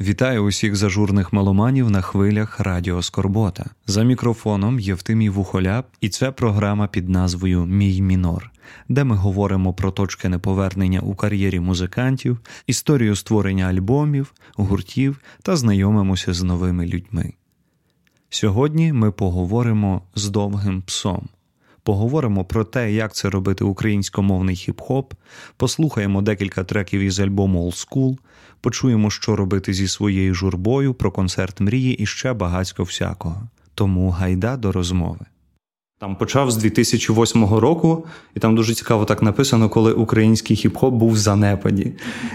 Вітаю усіх зажурних меломанів на хвилях Радіо Скорбота. За мікрофоном Євтимій Вухоляп, і це програма під назвою Мій мінор, де ми говоримо про точки неповернення у кар'єрі музикантів, історію створення альбомів, гуртів та знайомимося з новими людьми. Сьогодні ми поговоримо з довгим псом. Поговоримо про те, як це робити українськомовний хіп-хоп, послухаємо декілька треків із альбому Old School, почуємо, що робити зі своєю журбою, про концерт мрії і ще багатько всякого. Тому гайда до розмови. Там почав з 2008 року, і там дуже цікаво так написано, коли український хіп-хоп був в занепаді.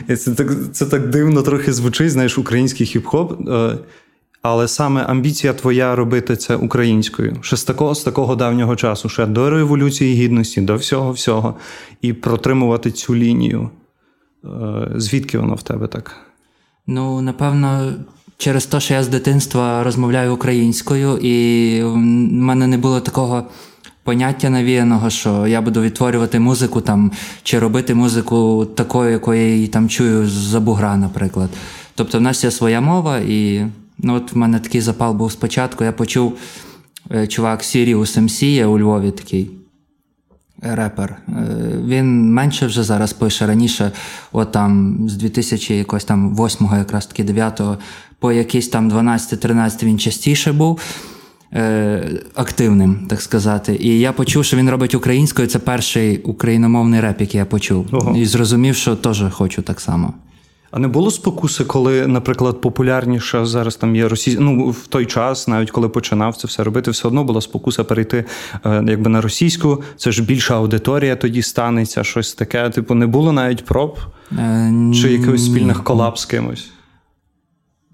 І Це так це так дивно трохи звучить, знаєш, український хіп-хоп. Е, але саме амбіція твоя робити це українською, ще з такого з такого давнього часу, ще до Революції Гідності, до всього всього, і протримувати цю лінію. Е, звідки воно в тебе так? Ну, напевно, через те, що я з дитинства розмовляю українською, і в мене не було такого поняття навіяного, що я буду відтворювати музику там, чи робити музику такою, якою я її там чую з бугра, наприклад. Тобто, в нас є своя мова, і ну, от в мене такий запал був спочатку. Я почув е, чувак Сіріус МС є у Львові такий репер. Е, він менше вже зараз пише раніше, от там з 2008 якраз таки 9-го, по якийсь там 12-13 він частіше був. Е, активним, так сказати. І я почув, що він робить українською. Це перший україномовний реп, який я почув. Ого. І зрозумів, що теж хочу так само. А не було спокуси, коли, наприклад, популярніше зараз там є російська, ну в той час, навіть коли починав це все робити, все одно була спокуса перейти е, якби на російську. Це ж більша аудиторія тоді станеться, щось таке. Типу, не було навіть проб е, чи якихось спільних колаб з кимось.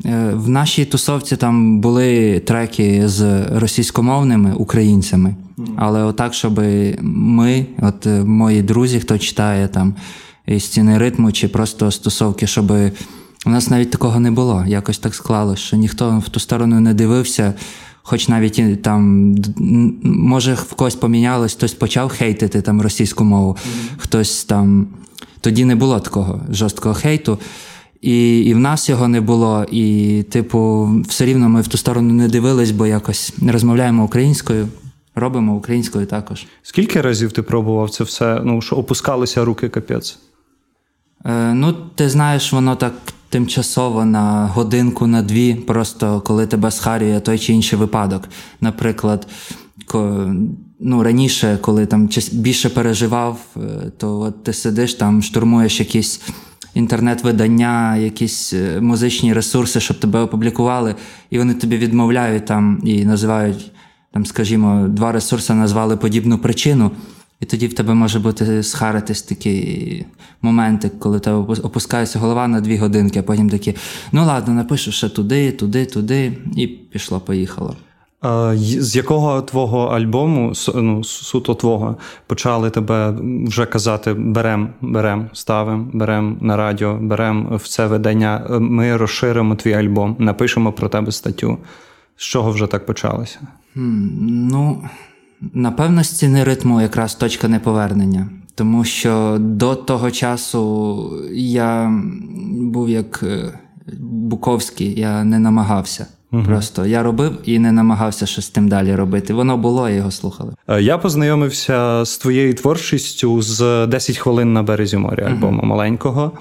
Е, в нашій тусовці там були треки з російськомовними українцями, але отак, щоб ми, от мої друзі, хто читає там стіни ритму чи просто стосовки, щоб у нас навіть такого не було. Якось так склалося, що ніхто в ту сторону не дивився. Хоч навіть там, може, в когось помінялось, хтось почав хейтити там російську мову, mm-hmm. хтось там. Тоді не було такого жорсткого хейту, і і в нас його не було. І, типу, все рівно ми в ту сторону не дивились, бо якось розмовляємо українською, робимо українською також. Скільки разів ти пробував це все? Ну, що опускалися руки капець? Е, ну, ти знаєш, воно так тимчасово на годинку, на дві, просто коли тебе схарює той чи інший випадок. Наприклад, ну, раніше, коли там більше переживав, е, то от ти сидиш там, штурмуєш якісь. Інтернет-видання, якісь е, музичні ресурси, щоб тебе опублікували, і вони тобі відмовляють там і називають, там, скажімо, два ресурси назвали подібну причину. І тоді в тебе може бути схаритись такі моменти, коли тебе опускається голова на дві годинки, а потім такі, ну ладно, напишу ще туди, туди, туди, і пішло-поїхало. А, з якого твого альбому, ну, суто твого, почали тебе вже казати: берем, берем, ставим, берем на радіо, берем в це видання, ми розширимо твій альбом, напишемо про тебе статтю. З чого вже так почалося? Ну. Напевно, з ціни ритму якраз точка неповернення. Тому що до того часу я був як е, Буковський, я не намагався. Угу. Просто я робив і не намагався щось з тим далі робити. Воно було, і його слухали. Е, я познайомився з твоєю творчістю з 10 хвилин на березі моря, альбому угу. маленького.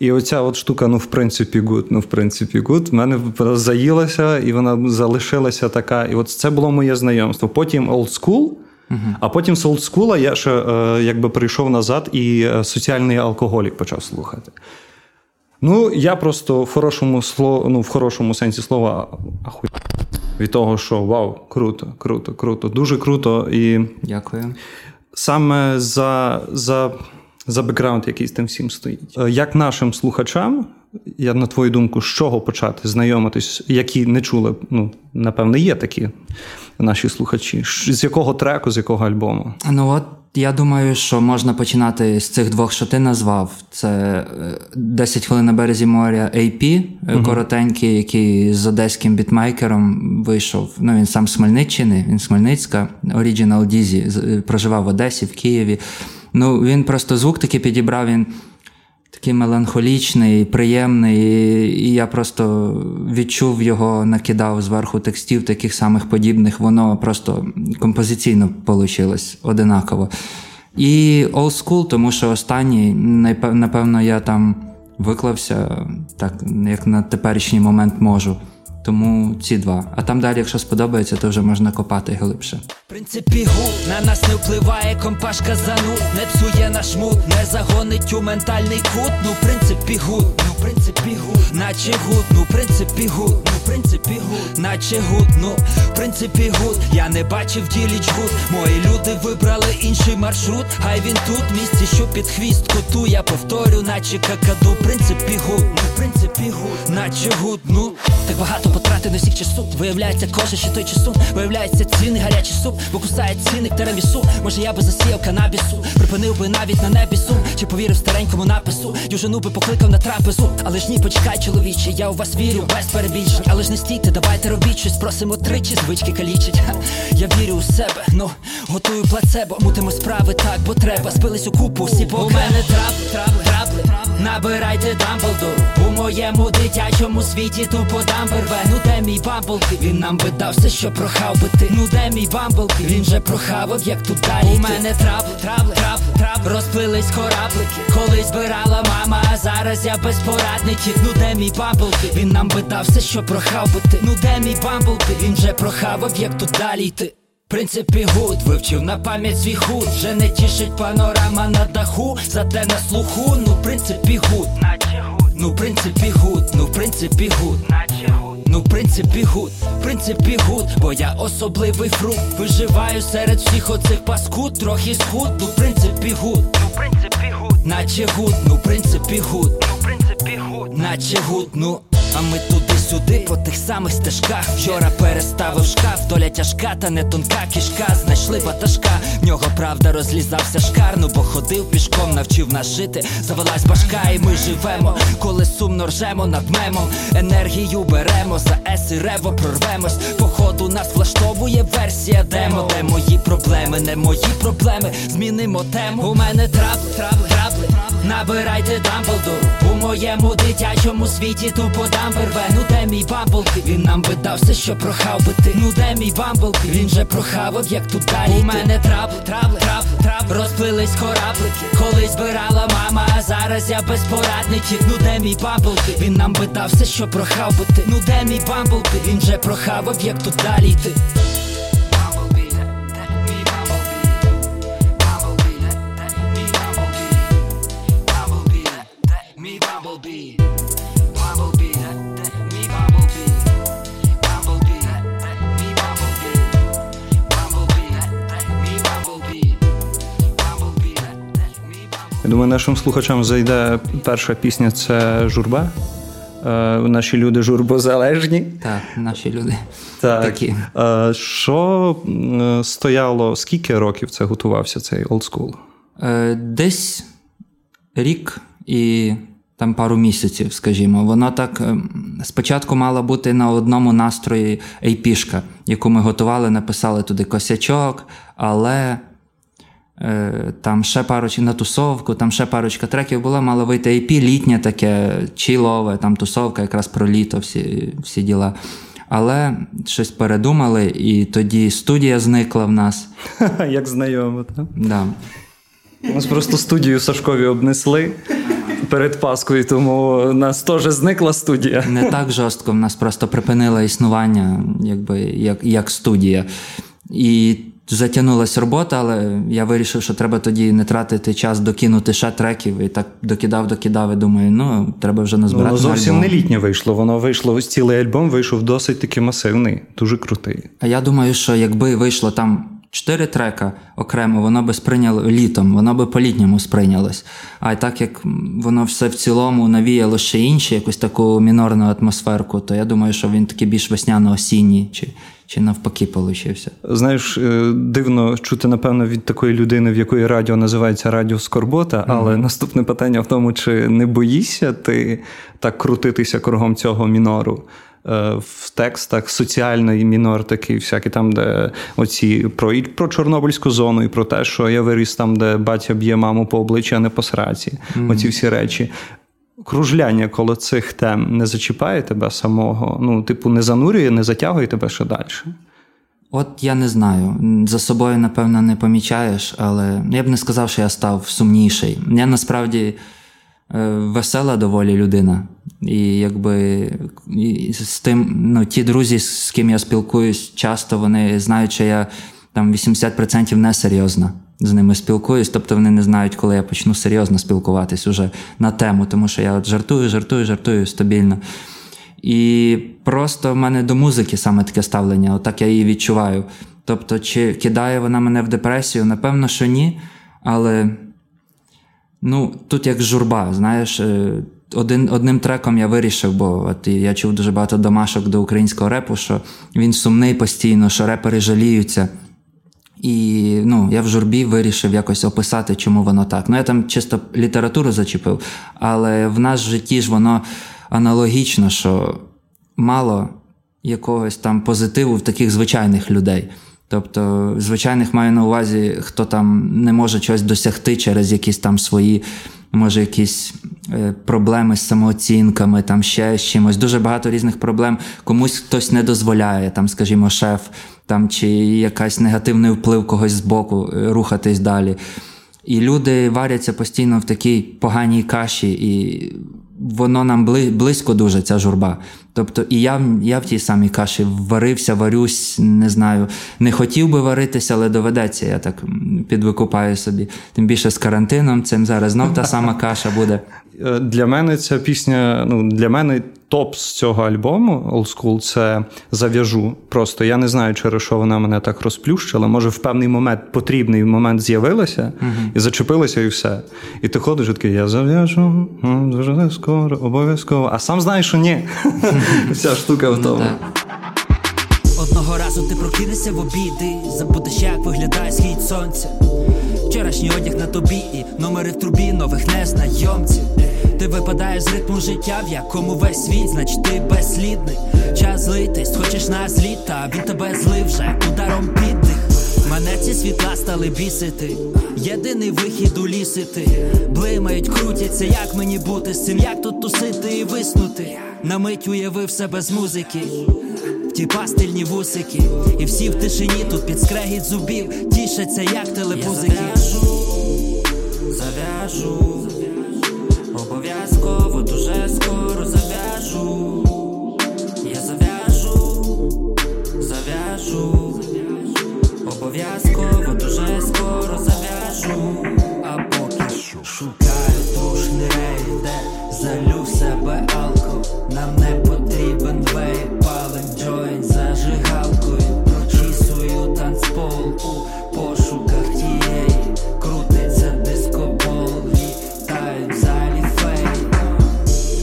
І оця от штука, ну, в принципі, good, ну, в принципі, good, в мене заїлася, і вона залишилася така. І от це було моє знайомство. Потім Old School, uh-huh. а потім з Old School я ще е, якби прийшов назад і е, соціальний алкоголік почав слухати. Ну, я просто в хорошому слов... ну, в хорошому сенсі слова ахуй від того, що вау, круто, круто, круто, дуже круто. І Дякую. Саме за за за бекграунд, який з тим всім стоїть. Е, як нашим слухачам, я на твою думку, з чого почати знайомитись, які не чули, ну, напевне, є такі наші слухачі. З якого треку, з якого альбому? Ну от я думаю, що можна починати з цих двох, що ти назвав. Це 10 е, хвилин на березі моря AP, uh коротенький, який з одеським бітмейкером вийшов. Ну, він сам з Хмельниччини, він з Хмельницька, Original Dizzy, проживав в Одесі, в Києві. Ну, він просто звук такий підібрав. Він такий меланхолічний, приємний, і я просто відчув його, накидав зверху текстів, таких самих подібних. Воно просто композиційно вийшло одинаково. І Old School, тому що останній, напевно, я там виклався так, як на теперішній момент можу. Тому ці два. А там далі, якщо сподобається, то вже можна копати глибше. В Принципі good на нас не впливає компашка зануд, не псує наш mood, не загонить у ментальний кут. Ну, в принципі good, ну в принципі good, наче good, ну в принципі good, ну в принципі good, наче good, ну принципі гуд. Я не бачив діліч гуд. Мої люди вибрали інший маршрут. Хай він тут місці, що під хвіст коту. Я повторю, наче какаду. в Принципі гуд, ну принципі гуд, наче гуд, ну так багато потрати на всіх часу. Виявляється, кожен ще той часу. Виявляється, ціни, гарячий суп, бо кусає ціник теремісу. Може, я би засіяв канабісу, припинив би навіть на небі сум Чи повірив старенькому напису? Южину би покликав на трапезу. Але ж ні, почекай, чоловіче, я у вас вірю, без перебільшень. Але ж не стійте, давайте робіть щось. Просимо тричі, звички калічить. Я вірю у себе, ну готую плацебо, мутимо справи так, бо треба. Спились у купу, всі поки У мене трапли, трапли, трапли. Набирайте Дамблдору У моєму дитячому світі тупо дамберве Ну де мій бамблки? Він нам би дав все, що прохав би ти. Ну де мій бамблки? Він же прохавав, як тут далі У мене трабли, трабли, трабли, трабли Розплились кораблики. Колись збирала мама, а зараз я без порадників. Ну де мій бамблки? Він нам би дав все, що прохав би ти. Ну де мій бамблки? Він же прохавав, як тут далі йти. Принципі good, вивчив на пам'ять свій hood. Вже не тішить панорама на даху, зате на слуху, ну принципі гуд, наче гуд, ну принципі гуд, ну в принципі гуд, наче гуд, ну в принципі гуд, в принципі гуд, бо я особливий фрукт. Виживаю серед всіх оцих паскуд, трохи схуд, ну принципі good, ну в принципі good, наче good, ну в принципі good, ну принципі good, наче good, ну а ми туди-сюди, по тих самих стежках. Вчора переставив шкаф, доля тяжка, та не тонка кішка. Знайшли баташка, в нього правда розлізався шкарну, бо ходив пішком, навчив нас жити. Завелась башка, і ми живемо. Коли сумно ржемо над мемом, енергію беремо, за ес і рево прорвемось. Походу нас влаштовує версія демо, де мої проблеми, не мої проблеми. Змінимо тему. У мене трабли, трабли, трабли. Набирайте Дамблдору моєму дитячому світі тупо дамберве Ну де мій бамблки? Він нам би дав все, що прохав би ти Ну де мій бамблки? Він же прохавав, як тут далі У мене трабли, трабли, трабли, трабли Розплились кораблики Коли збирала мама, а зараз я без порадників Ну де мій бамблки? Він нам би дав все, що прохав би ти Ну де мій бамблки? Він же прохавав, як тут далі йти думаю, нашим слухачам зайде перша пісня це журба. Е, наші люди журбозалежні. Так, наші люди. Так. Такі. Е, що стояло, скільки років це готувався цей олдскул? Десь рік і там пару місяців, скажімо. Воно так спочатку мала бути на одному настрої ейпішка, яку ми готували, написали туди косячок, але. Е, там ще парочка на тусовку, там ще парочка треків була, мало вийти EP, літнє таке, чілове, там тусовка, якраз про літо, всі всі діла. Але щось передумали, і тоді студія зникла в нас. Як знайомо, так? Да. У нас просто студію Сашкові обнесли перед Паскою, тому у нас теж зникла студія. Не так жорстко, в нас просто припинила існування, якби як, як студія. І затягнулася робота, але я вирішив, що треба тоді не тратити час докинути ще треків. І так докидав, докидав. і Думаю, ну треба вже назбирати. Ну, воно зовсім альбом. не літнє вийшло. Воно вийшло ось цілий альбом, вийшов досить таки масивний, дуже крутий. А я думаю, що якби вийшло там. Чотири трека окремо, воно би сприйняло літом, воно би по-літньому сприйнялось. А так як воно все в цілому навіяло ще інші, якусь таку мінорну атмосферку, то я думаю, що він такий більш весняно-осінній чи чи навпаки получився. Знаєш, е, дивно чути, напевно, від такої людини, в якої радіо називається Радіо Скорбота, але mm-hmm. наступне питання в тому, чи не боїшся ти так крутитися кругом цього мінору? Е, в текстах соціальний мінор, такий всякий там, де оці про і про Чорнобильську зону, і про те, що я виріс там, де батя б'є маму по обличчя, а не по сраці. Mm-hmm. Оці всі речі. Кружляння коло цих тем не зачіпає тебе самого, ну, типу, не занурює, не затягує тебе ще далі. От я не знаю. За собою, напевно, не помічаєш, але я б не сказав, що я став сумніший. Я насправді весела доволі людина. І якби з тим, ну, ті друзі, з ким я спілкуюсь, часто вони знають, що я там 80% несерйозно з ними спілкуюсь, тобто вони не знають, коли я почну серйозно спілкуватись уже на тему, тому що я от жартую, жартую, жартую стабільно. І просто в мене до музики саме таке ставлення, отак я її відчуваю. Тобто, чи кидає вона мене в депресію? Напевно, що ні. Але Ну, тут як журба, знаєш, е, один, одним треком я вирішив, бо от я чув дуже багато домашок до українського репу, що він сумний постійно, що репери жаліються. І ну, я в журбі вирішив якось описати, чому воно так. Ну, я там чисто літературу зачепив, але в нас в житті ж воно аналогічно, що мало якогось там позитиву в таких звичайних людей. Тобто, звичайних маю на увазі, хто там не може чогось досягти через якісь там свої, може, якісь е, проблеми з самооцінками, там ще з чимось. Дуже багато різних проблем. Комусь хтось не дозволяє, там, скажімо, шеф, там чи якийсь негативний вплив когось з боку е, рухатись далі. І люди варяться постійно в такій поганій каші, і воно нам близько дуже, ця журба. Тобто, і я я в тій самій каші варився, варюсь, не знаю. Не хотів би варитися, але доведеться, я так підвикупаю собі. Тим більше з карантином, цим зараз знов та сама каша буде. Е, для мене ця пісня, ну для мене топ з цього альбому Old School це зав'яжу. Просто я не знаю, через що вона мене так розплющила. Може, в певний момент потрібний момент з'явилася uh-huh. і зачепилася, і все. І ти ходиш і такий, я зав'яжу дуже скоро, обов'язково. А сам знаєш, що ні. Вся штука в ну тому. Одного разу ти прокинешся в обіди, забудеш, як виглядає схід сонця. Вчорашній одяг на тобі і номери в трубі нових незнайомців. Ти випадаєш з ритму життя, в якому весь світ, значить ти безслідний. Час злитись, хочеш на зліт, він тебе злив вже ударом піддих. Мене ці світла стали бісити. Єдиний вихід у лісити. Блимають, крутяться, як мені бути з цим, як тут тусити і виснути. На мить уявив себе з музики. Ті пастильні вусики, і всі в тишині тут під скрегіт зубів тішаться, як телепузики. Я зав'яжу, зав'яжу, зав'яжу, а поки шукаю трушний рейв, де заллю в себе алко, нам не потрібен вейп joint зажигалкою, прочісую танцпол у пошуках тієї, крутиться дискобол, літають в залі фей.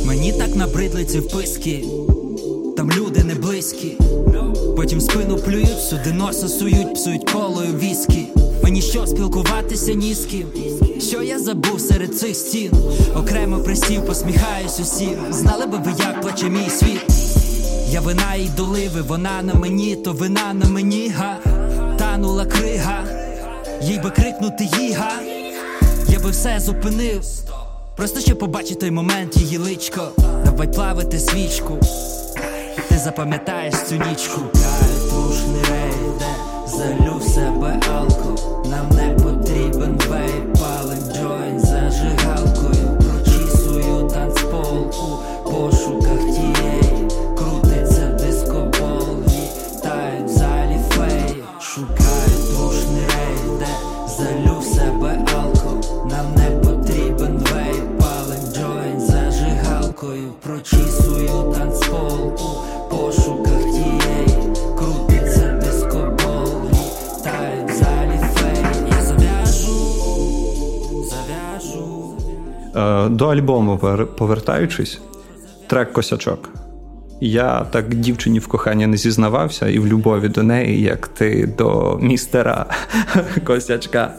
Мені так набридли ці вписки, там люди не близькі. Потім спину плюють, сюди носа сують, псують колою віскі. Мені що спілкуватися ні з ким Що я забув серед цих стін? Окремо присів, посміхаюсь усім. Знали би ви, як плаче мій світ. Я вина й доливи, вона на мені, то вина на мені, га, танула крига, їй би крикнути їга, я би все зупинив. Просто щоб побачити той момент її личко. Давай плавити свічку, ти запам'ятаєш цю нічку. Кай душний рейде, залю себе алко, нам не потрібен вейп, до альбому повертаючись, трек косячок. Я так дівчині в коханні не зізнавався і в любові до неї, як ти до містера Косячка.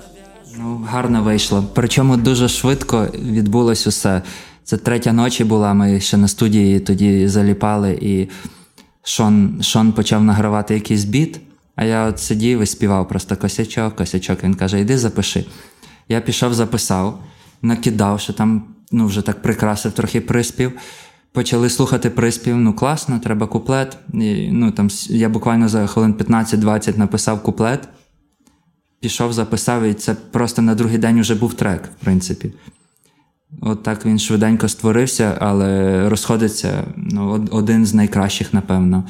Ну, гарно вийшло. Причому дуже швидко відбулось усе. Це третя ночі була. Ми ще на студії тоді заліпали, і Шон Шон почав награвати якийсь біт, а я от сидів і співав просто косячок, косячок. Він каже: Йди запиши. Я пішов, записав, накидав, що там ну, вже так прикрасив трохи приспів. Почали слухати приспів, ну класно, треба куплет. І, ну, там, Я буквально за хвилин 15-20 написав куплет, пішов, записав, і це просто на другий день вже був трек, в принципі. От так він швиденько створився, але розходиться ну, один з найкращих, напевно,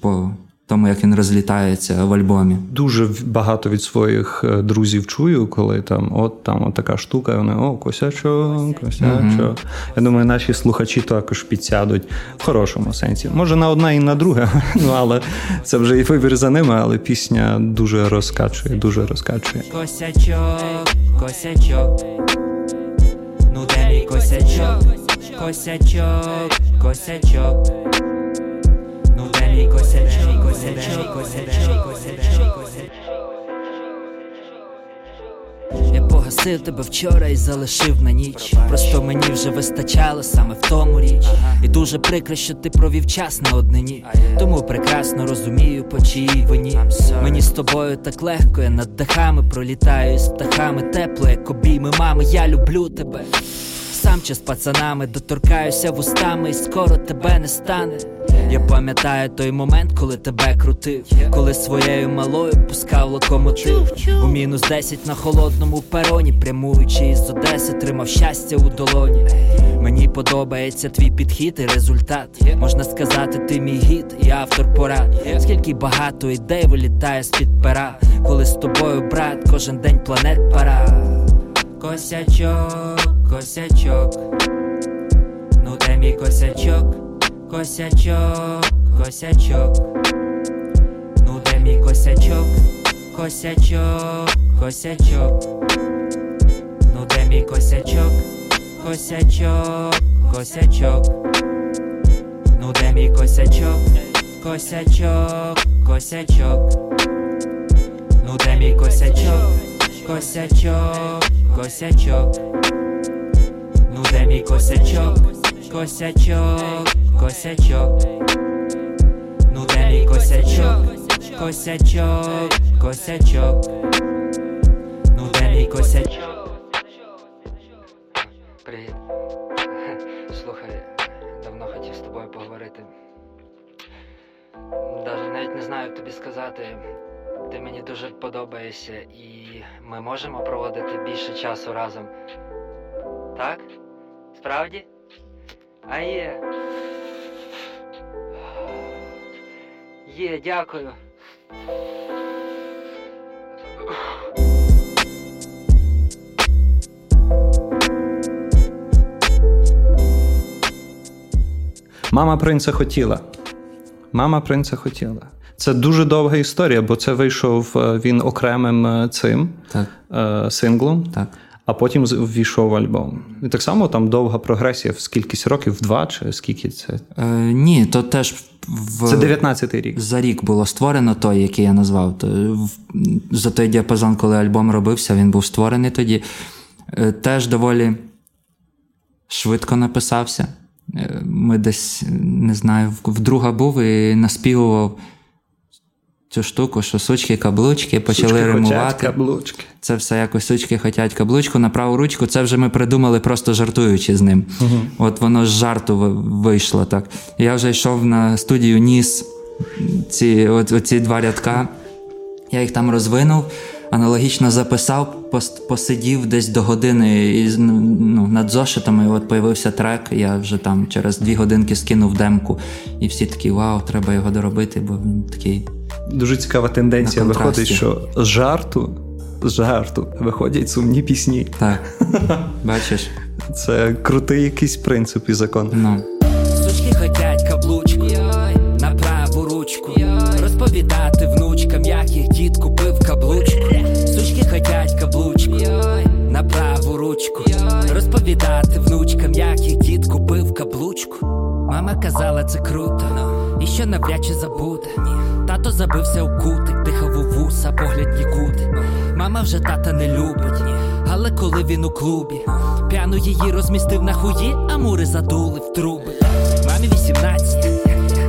по тому, як він розлітається в альбомі. Дуже багато від своїх е, друзів чую, коли там от там от така штука, вони о, косячок, косячок. Mm-hmm. Я думаю, наші слухачі також підсядуть в хорошому сенсі. Може на одне і на друге, ну але це вже і вибір за ними, але пісня дуже розкачує, дуже розкачує. Косячок, косячок. Ну де мій косячок, косячок, косячок. Ну де мій косячок, косячок, косячок, косячок, косячок. Я погасив тебе вчора і залишив на ніч. Просто мені вже вистачало саме в тому річ. І дуже прикро, що ти провів час на однині. Тому прекрасно розумію, по чиїй вині. Мені з тобою так легко, я над дахами пролітаю з птахами тепло, як обійми мами, я люблю тебе. Сам чи з пацанами доторкаюся вустами, і скоро тебе не стане. Я пам'ятаю той момент, коли тебе крутив, коли своєю малою пускав локомотив. У мінус 10 на холодному пероні, прямуючи із Одеси, тримав щастя у долоні. Мені подобається твій підхід і результат. Можна сказати, ти мій гід і автор порад. Скільки багато ідей вилітає з під пера, коли з тобою, брат, кожен день планет пара. Косячок, косячок, ну де мій косячок, косячок, косячок, ну де мій косячок, косячок, косячок, ну де мій косячок, косячок, косячок, ну де мій косячок, косячок, косячок, ну де мій косячок, косячок, косячок, де мій косячок, косячок, косячок, ну де мій косячок, косячок, косячок, ну де мій косячок. Привіт. Слухай, давно хотів з тобою поговорити. Даже навіть не знаю, як тобі сказати. Ти мені дуже подобаєшся, і ми можемо проводити більше часу разом. Так? Справді? А є. Є, дякую. Мама принца хотіла. Мама принца хотіла. Це дуже довга історія, бо це вийшов е, він окремим е, цим Так. е, синглом, Так. А потім ввійшов в альбом. І так само там довга прогресія, в скількись років, в два чи скільки це? Е, ні, то теж в... Це 19-й рік. За рік було створено той, який я назвав. То в- За той діапазон, коли альбом робився, він був створений тоді. Е, Теж доволі швидко написався. Е, Ми десь, не знаю, вдруга був і наспівував цю штуку, що сучки, каблучки, почали Сучки римувати. каблучки. Це все якось сучки хотять каблучку на праву ручку. Це вже ми придумали, просто жартуючи з ним. От воно з жарту вийшло так. Я вже йшов на студію, ніс ці, от, оці два рядка. Я їх там розвинув, аналогічно записав, пос- посидів десь до години із, ну, над зошитами. І от появився трек. Я вже там через дві годинки скинув демку. І всі такі, вау, треба його доробити, бо він такий. Дуже цікава тенденція виходить, що з жарту, з жарту виходять сумні пісні. Так. Бачиш? Це крутий якийсь принцип і закон. Ну. Сучки хотять каблучку на праву ручку. Розповідати внучкам, як їх дід купив каблучку. Сучки хотять каблучку на праву ручку. Розповідати внучкам, як їх дід купив каблучку. Мама казала, це круто, і що навряд чи забуде. Тато забився у кути, дихав у вуса, погляд нікуди. Мама вже тата не любить, але коли він у клубі, п'яну її розмістив на хуї, а мури задули в труби. Мамі 18,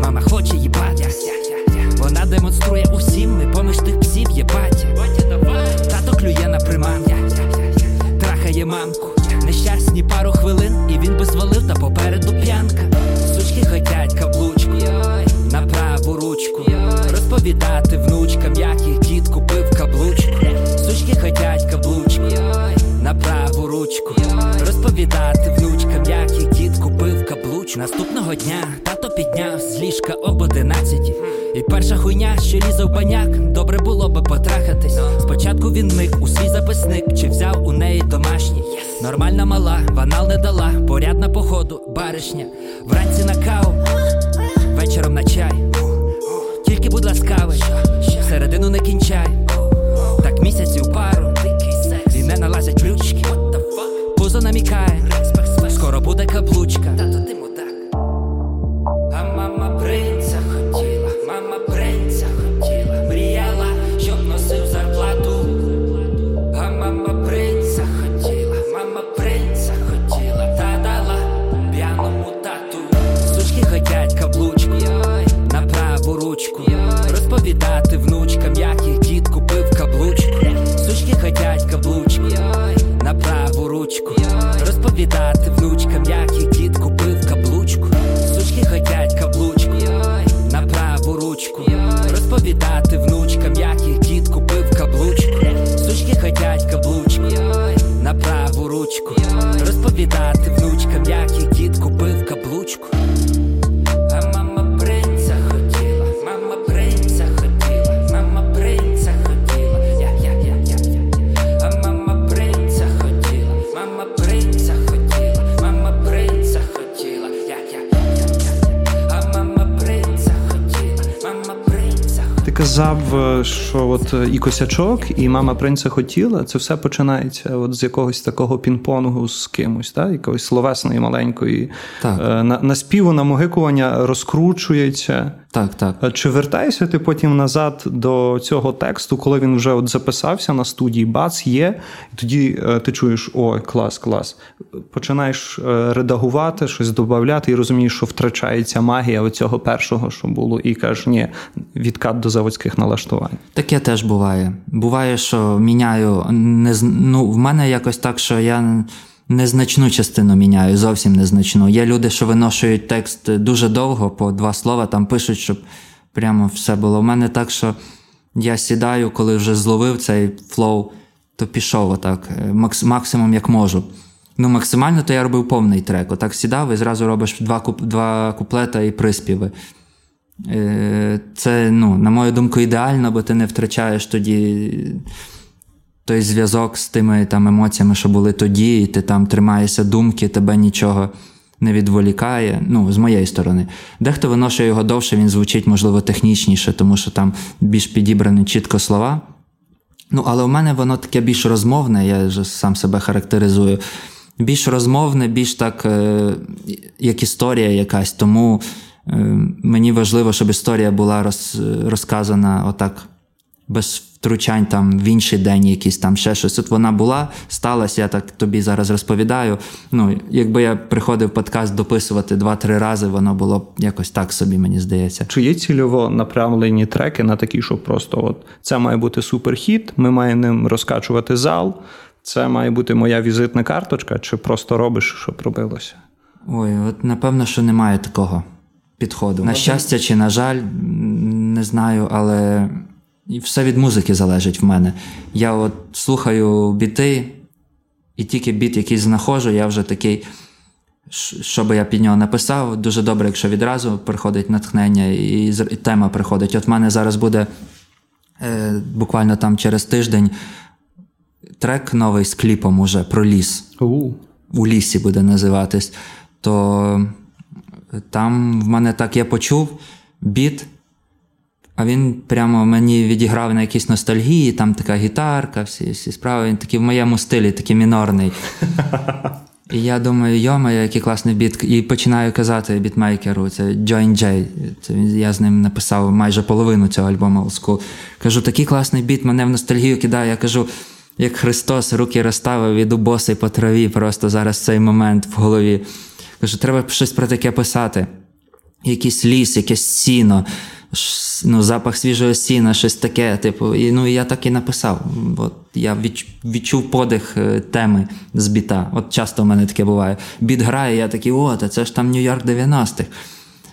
мама хоче їбати. Вона демонструє усім, ми поміж тих псів є батя. Тато клює на приман, трахає мамку. Нещасні пару хвилин, і він би звалив та попереду п'янка. Дочки хотять каблучку на праву ручку, розповідати внучкам, як їх дід купив каблучку. Сучки хотять каблучку на праву ручку, розповідати внучкам, як їх дід купив каблучку. Наступного дня тато підняв з ліжка об одинадцяті. І перша хуйня, що лізав баняк, добре було би потрахатись. Спочатку він миг у свій записник, чи взяв у неї домашній. Нормальна мала, ванал не дала, порядна походу, баришня. Вранці на каву, вечором на чай. Тільки будь ласкавий, середину не кінчай. Так місяців пару, і не налазять ключки. Пузо намікає, скоро буде каблучка. Що от е, і косячок, і мама принця хотіла. Це все починається от з якогось такого пінг-понгу з кимось, так? якоїсь словесної маленької Так. Е, на, наспіву, намогикування розкручується. Так, так. А Чи вертаєшся ти потім назад до цього тексту, коли він вже от записався на студії, бац, є, і тоді е, ти чуєш: ой, клас, клас. Починаєш е, редагувати, щось додати, і розумієш, що втрачається магія оцього першого, що було, і кажеш, ні, відкат до заводських налаштувань. Таке теж буває. Буває, що міняю не ну, в мене якось так, що я незначну частину міняю, зовсім незначну. Є люди, що виношують текст дуже довго, по два слова там пишуть, щоб прямо все було. У мене так, що я сідаю, коли вже зловив цей flow, то пішов отак, е, макс- максимум як можу. Ну, максимально то я робив повний трек. Отак сідав і зразу робиш два, куп, два куплета і приспіви. Е, Це, ну, на мою думку, ідеально, бо ти не втрачаєш тоді той зв'язок з тими там емоціями, що були тоді, і ти там тримаєшся думки, тебе нічого не відволікає. Ну, з моєї сторони. Дехто виношує його довше, він звучить, можливо, технічніше, тому що там більш підібрані чітко слова. Ну, але у мене воно таке більш розмовне, я вже сам себе характеризую. Більш розмовне, більш так, е, як історія якась. Тому мені важливо, щоб історія була роз, розказана отак, без втручань там в інший день, якийсь там ще щось. От вона була, сталася, я так тобі зараз розповідаю. Ну, якби я приходив подкаст дописувати два-три рази, воно було б якось так собі, мені здається. Чи є цільово направлені треки на такі, що просто от це має бути суперхіт, ми маємо ним розкачувати зал, це має бути моя візитна карточка, чи просто робиш, щоб робилося? Ой, от напевно, що немає такого підходу. На щастя чи на жаль, не знаю, але все від музики залежить в мене. Я от слухаю біти, і тільки біт якийсь знаходжу, я вже такий. Що би я під нього написав, дуже добре, якщо відразу приходить натхнення і, і тема приходить. От в мене зараз буде е, буквально там через тиждень трек новий з кліпом уже про ліс У, у лісі буде називатись, то там в мене так я почув біт, а він прямо мені відіграв на якійсь ностальгії, там така гітарка, всі, всі справи. Він такий в моєму стилі, такий мінорний. І я думаю, йома, який класний біт. І починаю казати бітмейкеру, це Join J. Це я з ним написав майже половину цього альбому Old School. Кажу, такий класний біт, мене в ностальгію кидає. Я кажу, як Христос руки розставив, іду босий по траві, просто зараз цей момент в голові. Кажу, треба щось про таке писати. Якийсь ліс, якесь сіно, ну, запах свіжого сіна, щось таке. Типу, і, ну, я так і написав. От я відч- відчув подих е, теми з біта. От часто в мене таке буває. Біт грає, я такий, о, та це ж там Нью-Йорк 90-х.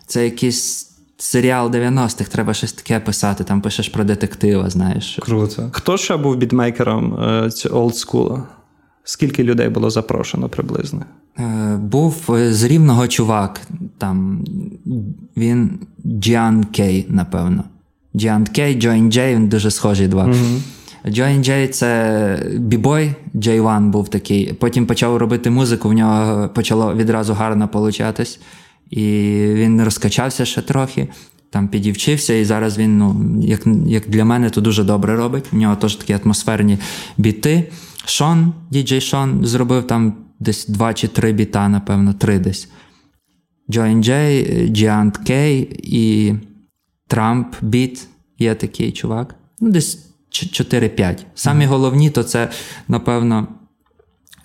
Це якийсь серіал 90-х, треба щось таке писати. Там пишеш про детектива, знаєш. круто. Хто ще був бітмейкером е, олдскула? Скільки людей було запрошено приблизно? Е, був з рівного чувак. Там він Джіан Кей, напевно. Джіан Кей, Джоін Джей, він дуже схожі два. Джоін Джей це b-boy, Джей Ван був такий. Потім почав робити музику, в нього почало відразу гарно получатись. І він розкачався ще трохи, там підівчився, і зараз він, ну, як як для мене, то дуже добре робить. У нього теж такі атмосферні біти. Шон, діджей Шон, зробив там десь два чи три біта, напевно, три десь. Джоін Джей, Giant Кей і Трамп Біт є такий чувак. Ну, десь 4-5. Самі mm-hmm. головні, то це, напевно,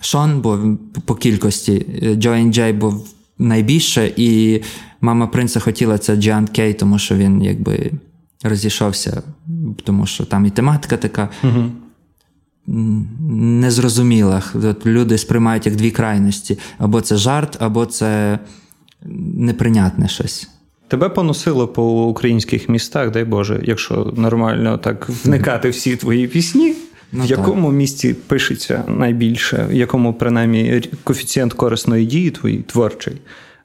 Шон, бо по кількості, Джоін Джей був найбільше, і мама принца хотіла це Джіан Кей, тому що він якби розійшовся, тому що там і тематика така. Mm-hmm. Незрозуміла. От Люди сприймають як дві крайності: або це жарт, або це неприйнятне щось. Тебе поносило по українських містах, дай Боже, якщо нормально так вникати всі твої пісні. Ну, в якому так. місті пишеться найбільше, в якому принаймні коефіцієнт корисної дії твої творчий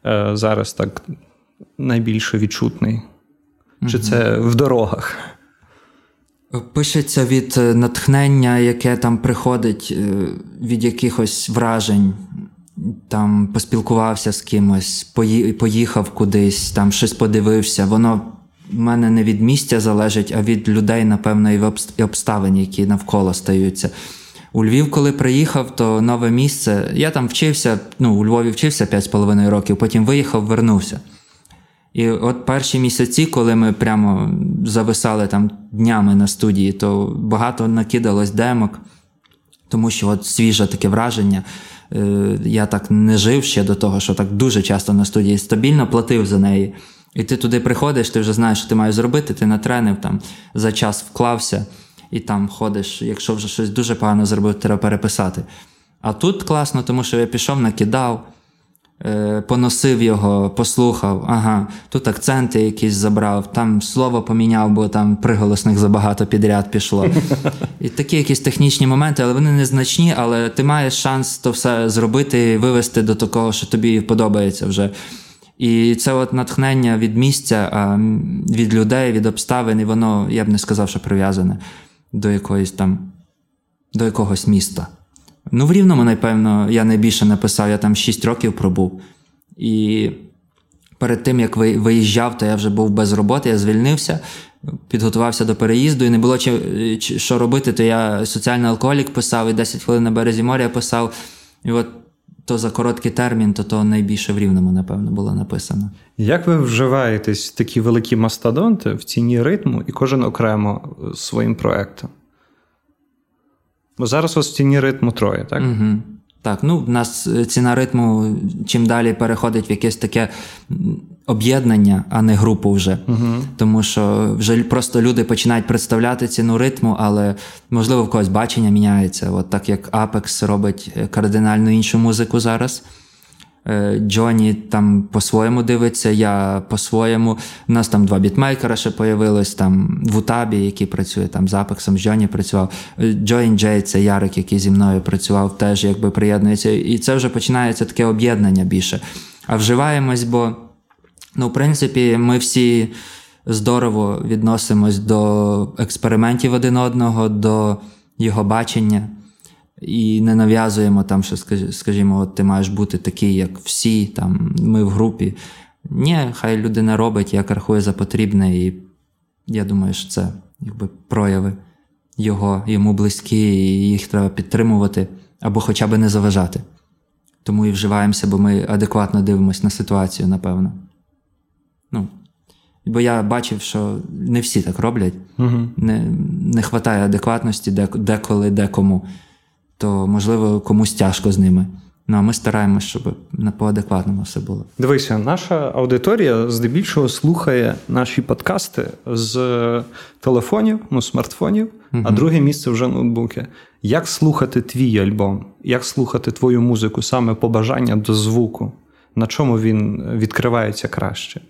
е, зараз так найбільше відчутний? Чи угу. це в дорогах? Пишеться від е, натхнення, яке там приходить е, від якихось вражень. Там поспілкувався з кимось, поїхав кудись, там щось подивився. Воно в мене не від місця залежить, а від людей, напевно, і обставин, які навколо стаються. У Львів, коли приїхав, то нове місце. Я там вчився, ну, у Львові вчився 5,5 років, потім виїхав, вернувся. І от перші місяці, коли ми прямо зависали там днями на студії, то багато накидалось демок, тому що от свіже таке враження. Е, я так не жив ще до того, що так дуже часто на студії стабільно платив за неї. І ти туди приходиш, ти вже знаєш, що ти маєш зробити, ти натренив там за час вклався і там ходиш. Якщо вже щось дуже погано зробив, треба переписати. А тут класно, тому що я пішов, накидав. Е, поносив його, послухав, ага, тут акценти якісь забрав, там слово поміняв, бо там приголосних забагато підряд пішло. І такі якісь технічні моменти, але вони незначні, але ти маєш шанс то все зробити, і вивести до такого, що тобі подобається вже. І це от натхнення від місця, від людей, від обставин, і воно, я б не сказав, що прив'язане до якоїсь там, до якогось міста. Ну, в Рівному, напевно, я найбільше написав, я там 6 років пробув. І перед тим, як виїжджав, то я вже був без роботи, я звільнився, підготувався до переїзду, і не було чи, що робити, то я соціальний алкоголік писав, і 10 хвилин на березі моря писав. І от то за короткий термін, то то найбільше в Рівному, напевно, було написано. Як ви вживаєтесь такі великі мастодонти в ціні ритму і кожен окремо своїм проектом? Бо зараз у ціні ритму троє, так? Угу. Так, ну в нас е, ціна ритму чим далі переходить в якесь таке об'єднання, а не групу вже. Угу. Тому що вже просто люди починають представляти ціну ритму, але можливо в когось бачення міняється. От так як Apex робить е, кардинально іншу музику зараз. Е, Джоні там по-своєму дивиться, я по-своєму. У нас там два бітмейкера ще появилось, там в Утабі, який працює там з Апексом, з Джоні працював. Джоін Джей це Ярик, який зі мною працював, теж якби приєднується. І це вже починається таке об'єднання більше. А вживаємось, бо, ну, в принципі, ми всі здорово відносимось до експериментів один одного, до його бачення. І не нав'язуємо там, що скажімо, от ти маєш бути такий, як всі, там ми в групі. Ні, хай людина робить, як рахує за потрібне, і я думаю, що це якби прояви його, йому близькі, і їх треба підтримувати або хоча б не заважати. Тому і вживаємося, бо ми адекватно дивимося на ситуацію, напевно. Ну, Бо я бачив, що не всі так роблять, угу. не не вистачає адекватності деколи, декому то можливо комусь тяжко з ними. Ну а ми стараємося, щоб на по-адекватному все було. Дивися, наша аудиторія здебільшого слухає наші подкасти з телефонів, ну, смартфонів, угу. а друге місце вже ноутбуки. Як слухати твій альбом? Як слухати твою музику саме по бажання до звуку? На чому він відкривається краще?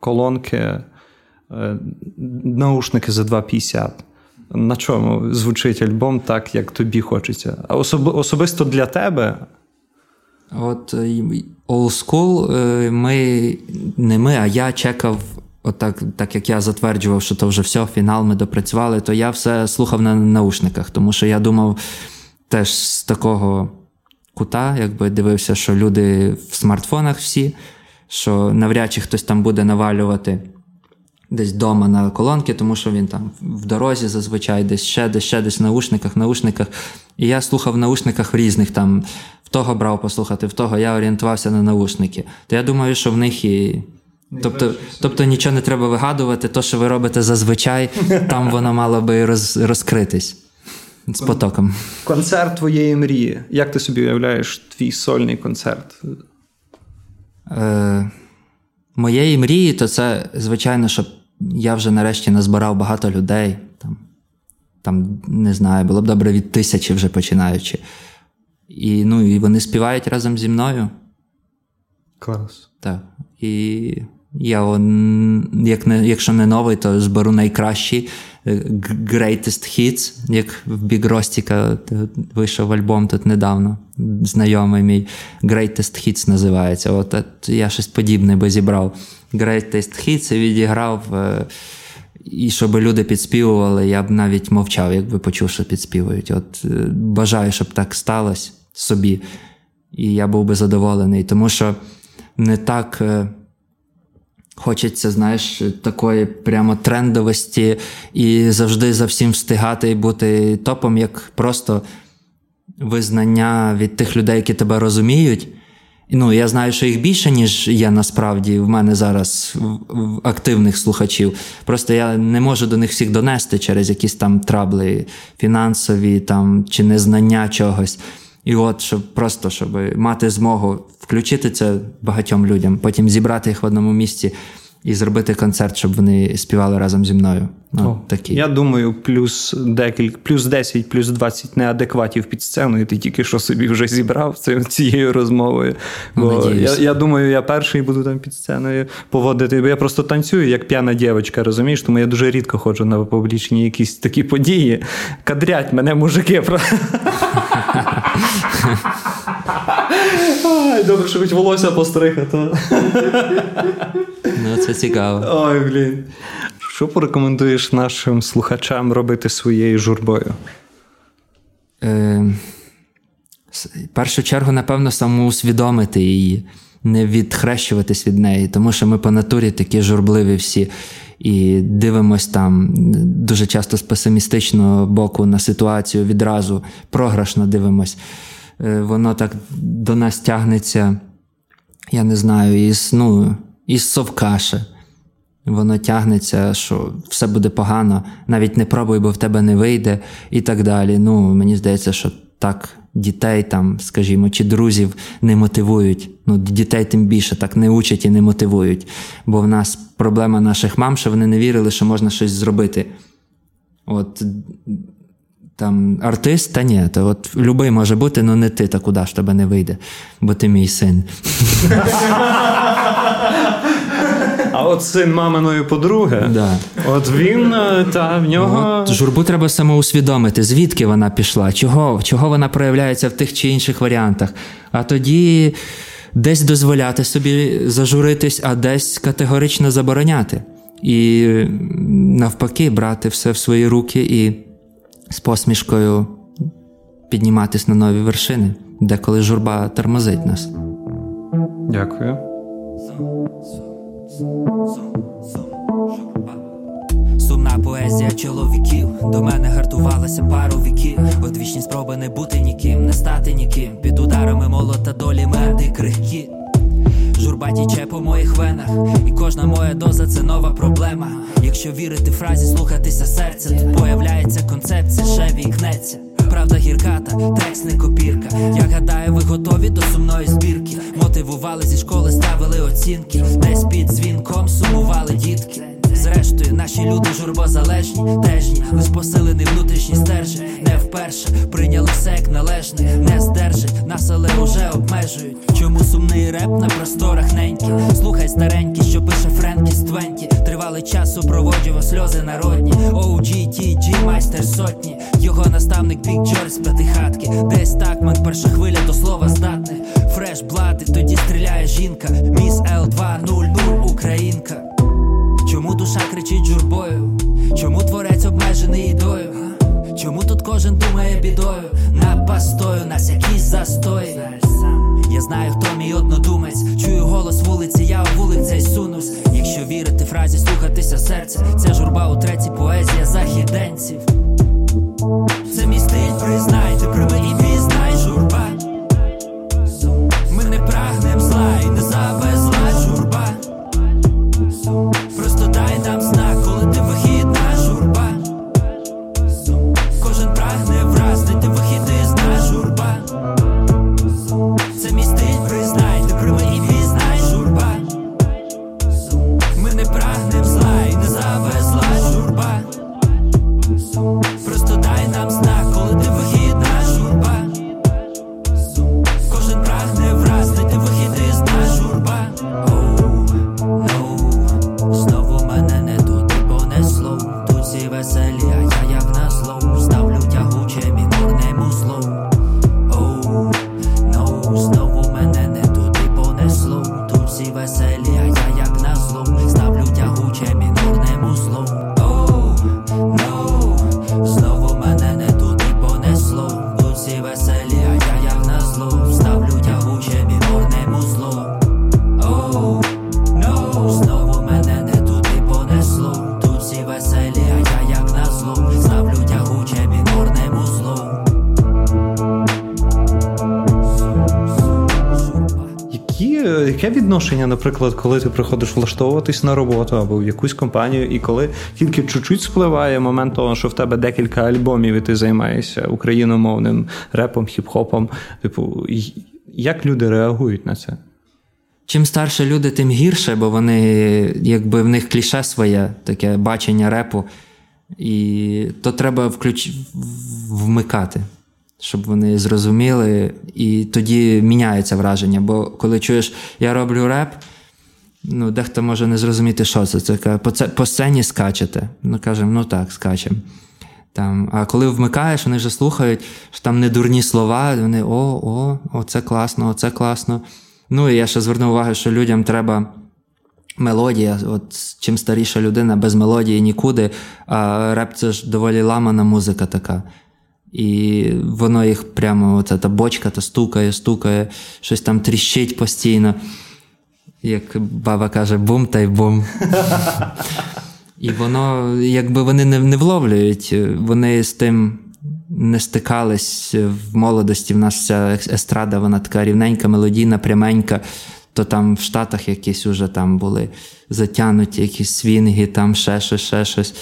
Колонки, е, наушники за 2,50. На чому звучить альбом так, як тобі хочеться? А особ... особисто для тебе? От е, Old School е, ми не ми, а я чекав, отак, так як я затверджував, що то вже все, фінал ми допрацювали, то я все слухав на наушниках, тому що я думав теж з такого кута, якби дивився, що люди в смартфонах всі, що навряд чи хтось там буде навалювати десь вдома на колонки, тому що він там в дорозі зазвичай, десь ще, десь ще десь в наушниках, наушниках. І я слухав в наушниках в різних там, в того брав послухати, в того я орієнтувався на наушники. То я думаю, що в них і. Тобто тобто нічого не треба вигадувати, то, що ви робите зазвичай, там воно мало би роз, розкритись з потоком. Концерт твоєї мрії. Як ти собі уявляєш твій сольний концерт? Е, Моєї мрії, то це, звичайно, щоб я вже нарешті назбирав багато людей. Там, там не знаю, було б добре від тисячі вже починаючи. І ну, і вони співають разом зі мною. Клас. Так. І я, як не, якщо не новий, то зберу найкращі е, Greatest Hits, як в Big Ростіка вийшов альбом тут недавно. Знайомий мій Greatest Hits називається. От, от я щось подібне би зібрав. Greatest Hits і відіграв. Е, і щоб люди підспівували, я б навіть мовчав, якби почув, що підспівують. От е, Бажаю, щоб так сталося собі. І я був би задоволений, тому що не так. Хочеться, знаєш, такої прямо трендовості і завжди за всім встигати і бути топом, як просто визнання від тих людей, які тебе розуміють. Ну, я знаю, що їх більше, ніж є насправді в мене зараз активних слухачів. Просто я не можу до них всіх донести через якісь там трабли фінансові там, чи незнання чогось. І от, щоб просто щоб мати змогу включити це багатьом людям, потім зібрати їх в одному місці і зробити концерт, щоб вони співали разом зі мною. Ну, О, такі. Я думаю, плюс декілька, плюс 10, плюс 20 неадекватів під сценою. Ти тільки що собі вже зібрав цією розмовою. Бо я я думаю, я перший буду там під сценою поводити. Бо я просто танцюю як п'яна дівчинка, розумієш? Тому я дуже рідко ходжу на публічні якісь такі події. Кадрять мене мужики. Ай, Добре, що хоч волосся постригати. Ну, це цікаво. Ой, блін. Що порекомендуєш нашим слухачам робити своєю журбою? Е, В першу чергу, напевно, самоусвідомити її, не відхрещуватись від неї, тому що ми по натурі такі журбливі всі. І дивимось там дуже часто з песимістичного боку на ситуацію відразу програшно дивимось. Е, воно так до нас тягнеться, я не знаю, із ну, із совкаше. Воно тягнеться, що все буде погано, навіть не пробуй, бо в тебе не вийде, і так далі. Ну, Мені здається, що так дітей, там, скажімо, чи друзів не мотивують. Ну, Дітей тим більше так не учать і не мотивують. Бо в нас проблема наших мам, що вони не вірили, що можна щось зробити. От там артист, та ні, то от любий може бути, але не ти, та куди ж тебе не вийде, бо ти мій син. А от син маминої подруги, да. от він е, та в нього. От Журбу треба самоусвідомити, звідки вона пішла, чого чого вона проявляється в тих чи інших варіантах. А тоді десь дозволяти собі зажуритись, а десь категорично забороняти. І навпаки, брати все в свої руки і з посмішкою підніматись на нові вершини, деколи журба тормозить нас. Дякую. Сумна поезія чоловіків до мене гартувалася пару віків. Одвічні спроби не бути ніким, не стати ніким. Під ударами молота долі меди крихкі. Журба тіче по моїх венах, і кожна моя доза це нова проблема. Якщо вірити фразі, слухатися серця, то появляється концепція, ще вікнеться. Правда гірката, текст не копірка. Я гадаю, ви готові до сумної збірки. Мотивували зі школи, ставили оцінки. Десь під дзвінком сумували дітки. Зрештою, наші люди журбозалежні, тежні, лиш посилений внутрішній стержень. Вперше прийняли все як належне, не здержать, нас але уже обмежують Чому сумний реп на просторах неньки? Слухай старенький, що пише Френкі з Твенті Тривалий час супроводжував сльози народні. OGTG, майстер сотні. Його наставник Бік Джордж з п'ятихатки. Десь так мен перша хвиля до слова здатних. Фреш блати, тоді стріляє жінка. Міс Л200 Українка. Чому душа кричить журбою? Чому творець обмежений ідою? Чому тут кожен думає бідою? На пастою, нас якісь застої. Я знаю, хто мій однодумець. Чую голос вулиці, я у вулик цей сунусь. Якщо вірити фразі, слухатися серця, ця журба у третій поезія західенців. Відношення, наприклад, коли ти приходиш влаштовуватись на роботу або в якусь компанію, і коли тільки чуть-чуть спливає момент того, що в тебе декілька альбомів, і ти займаєшся україномовним репом, хіп-хопом, типу, як люди реагують на це? Чим старше люди, тим гірше, бо вони, якби в них кліше своє, таке бачення репу. І то треба включ... вмикати, щоб вони зрозуміли, і тоді міняється враження. Бо коли чуєш, я роблю реп, ну, дехто може не зрозуміти, що це. Це каже, по, по сцені скачете. Ну, кажемо, ну так, скачемо. Там, а коли вмикаєш, вони вже слухають, що там не дурні слова, вони о, о, о, це класно, о, це класно. Ну і я ще звернув увагу, що людям треба мелодія. От чим старіша людина, без мелодії нікуди. А реп це ж доволі ламана музика така. І воно їх прямо, оця та бочка та стукає, стукає, щось там тріщить постійно. Як баба каже, бум та й бум. І воно, якби вони не, не вловлюють, вони з тим не стикались в молодості. В нас вся естрада, вона така рівненька, мелодійна, пряменька. То там в Штатах якісь уже там були затянуті, якісь свінги, там ще щось, ще щось.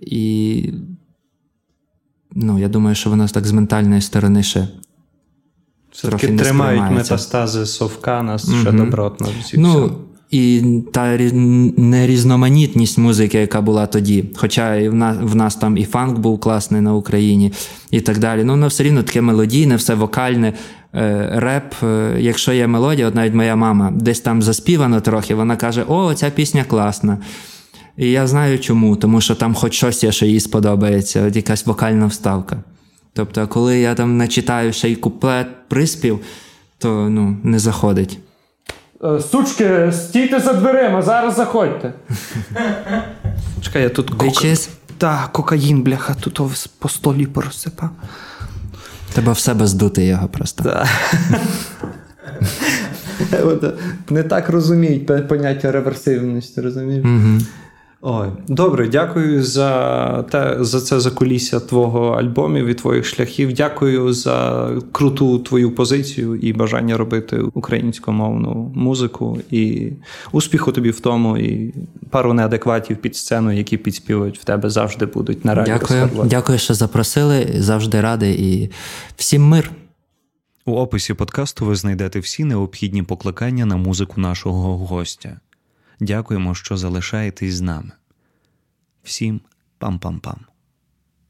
І ну, я думаю, що воно так з ментальної сторони ще. Все-таки тримають метастази совка нас ще добротно. Ну, і та нерізноманітність музики, яка була тоді. Хоча і в нас, в нас там і фанк був класний на Україні, і так далі. Ну, воно все рівно таке мелодійне, все вокальне. Е, Реп, е, якщо є мелодія, от навіть моя мама десь там заспівано трохи, вона каже: О, ця пісня класна. І я знаю чому, тому що там хоч щось є, що їй сподобається, от якась вокальна вставка. Тобто, коли я там начитаю ще й куплет, приспів, то ну, не заходить. Е, Сучки, стійте за дверима, зараз заходьте. Чекай, я тут кока... Та, кокаїн, бляха, тут по столі порозсипав. Треба в себе здути його просто. Та. От, е, Не так розуміють поняття реверсивності, розумієш? Ой, добре, дякую за те, за це закулісся твого альбомів і твоїх шляхів. Дякую за круту твою позицію і бажання робити українськомовну музику. І успіху тобі в тому, і пару неадекватів під сцену, які підспівують в тебе завжди будуть на радіо. Дякую. Скарлат. Дякую, що запросили. Завжди радий і всім мир. У описі подкасту ви знайдете всі необхідні покликання на музику нашого гостя. Дякуємо, що залишаєтесь з нами. Всім пам-пам-пам.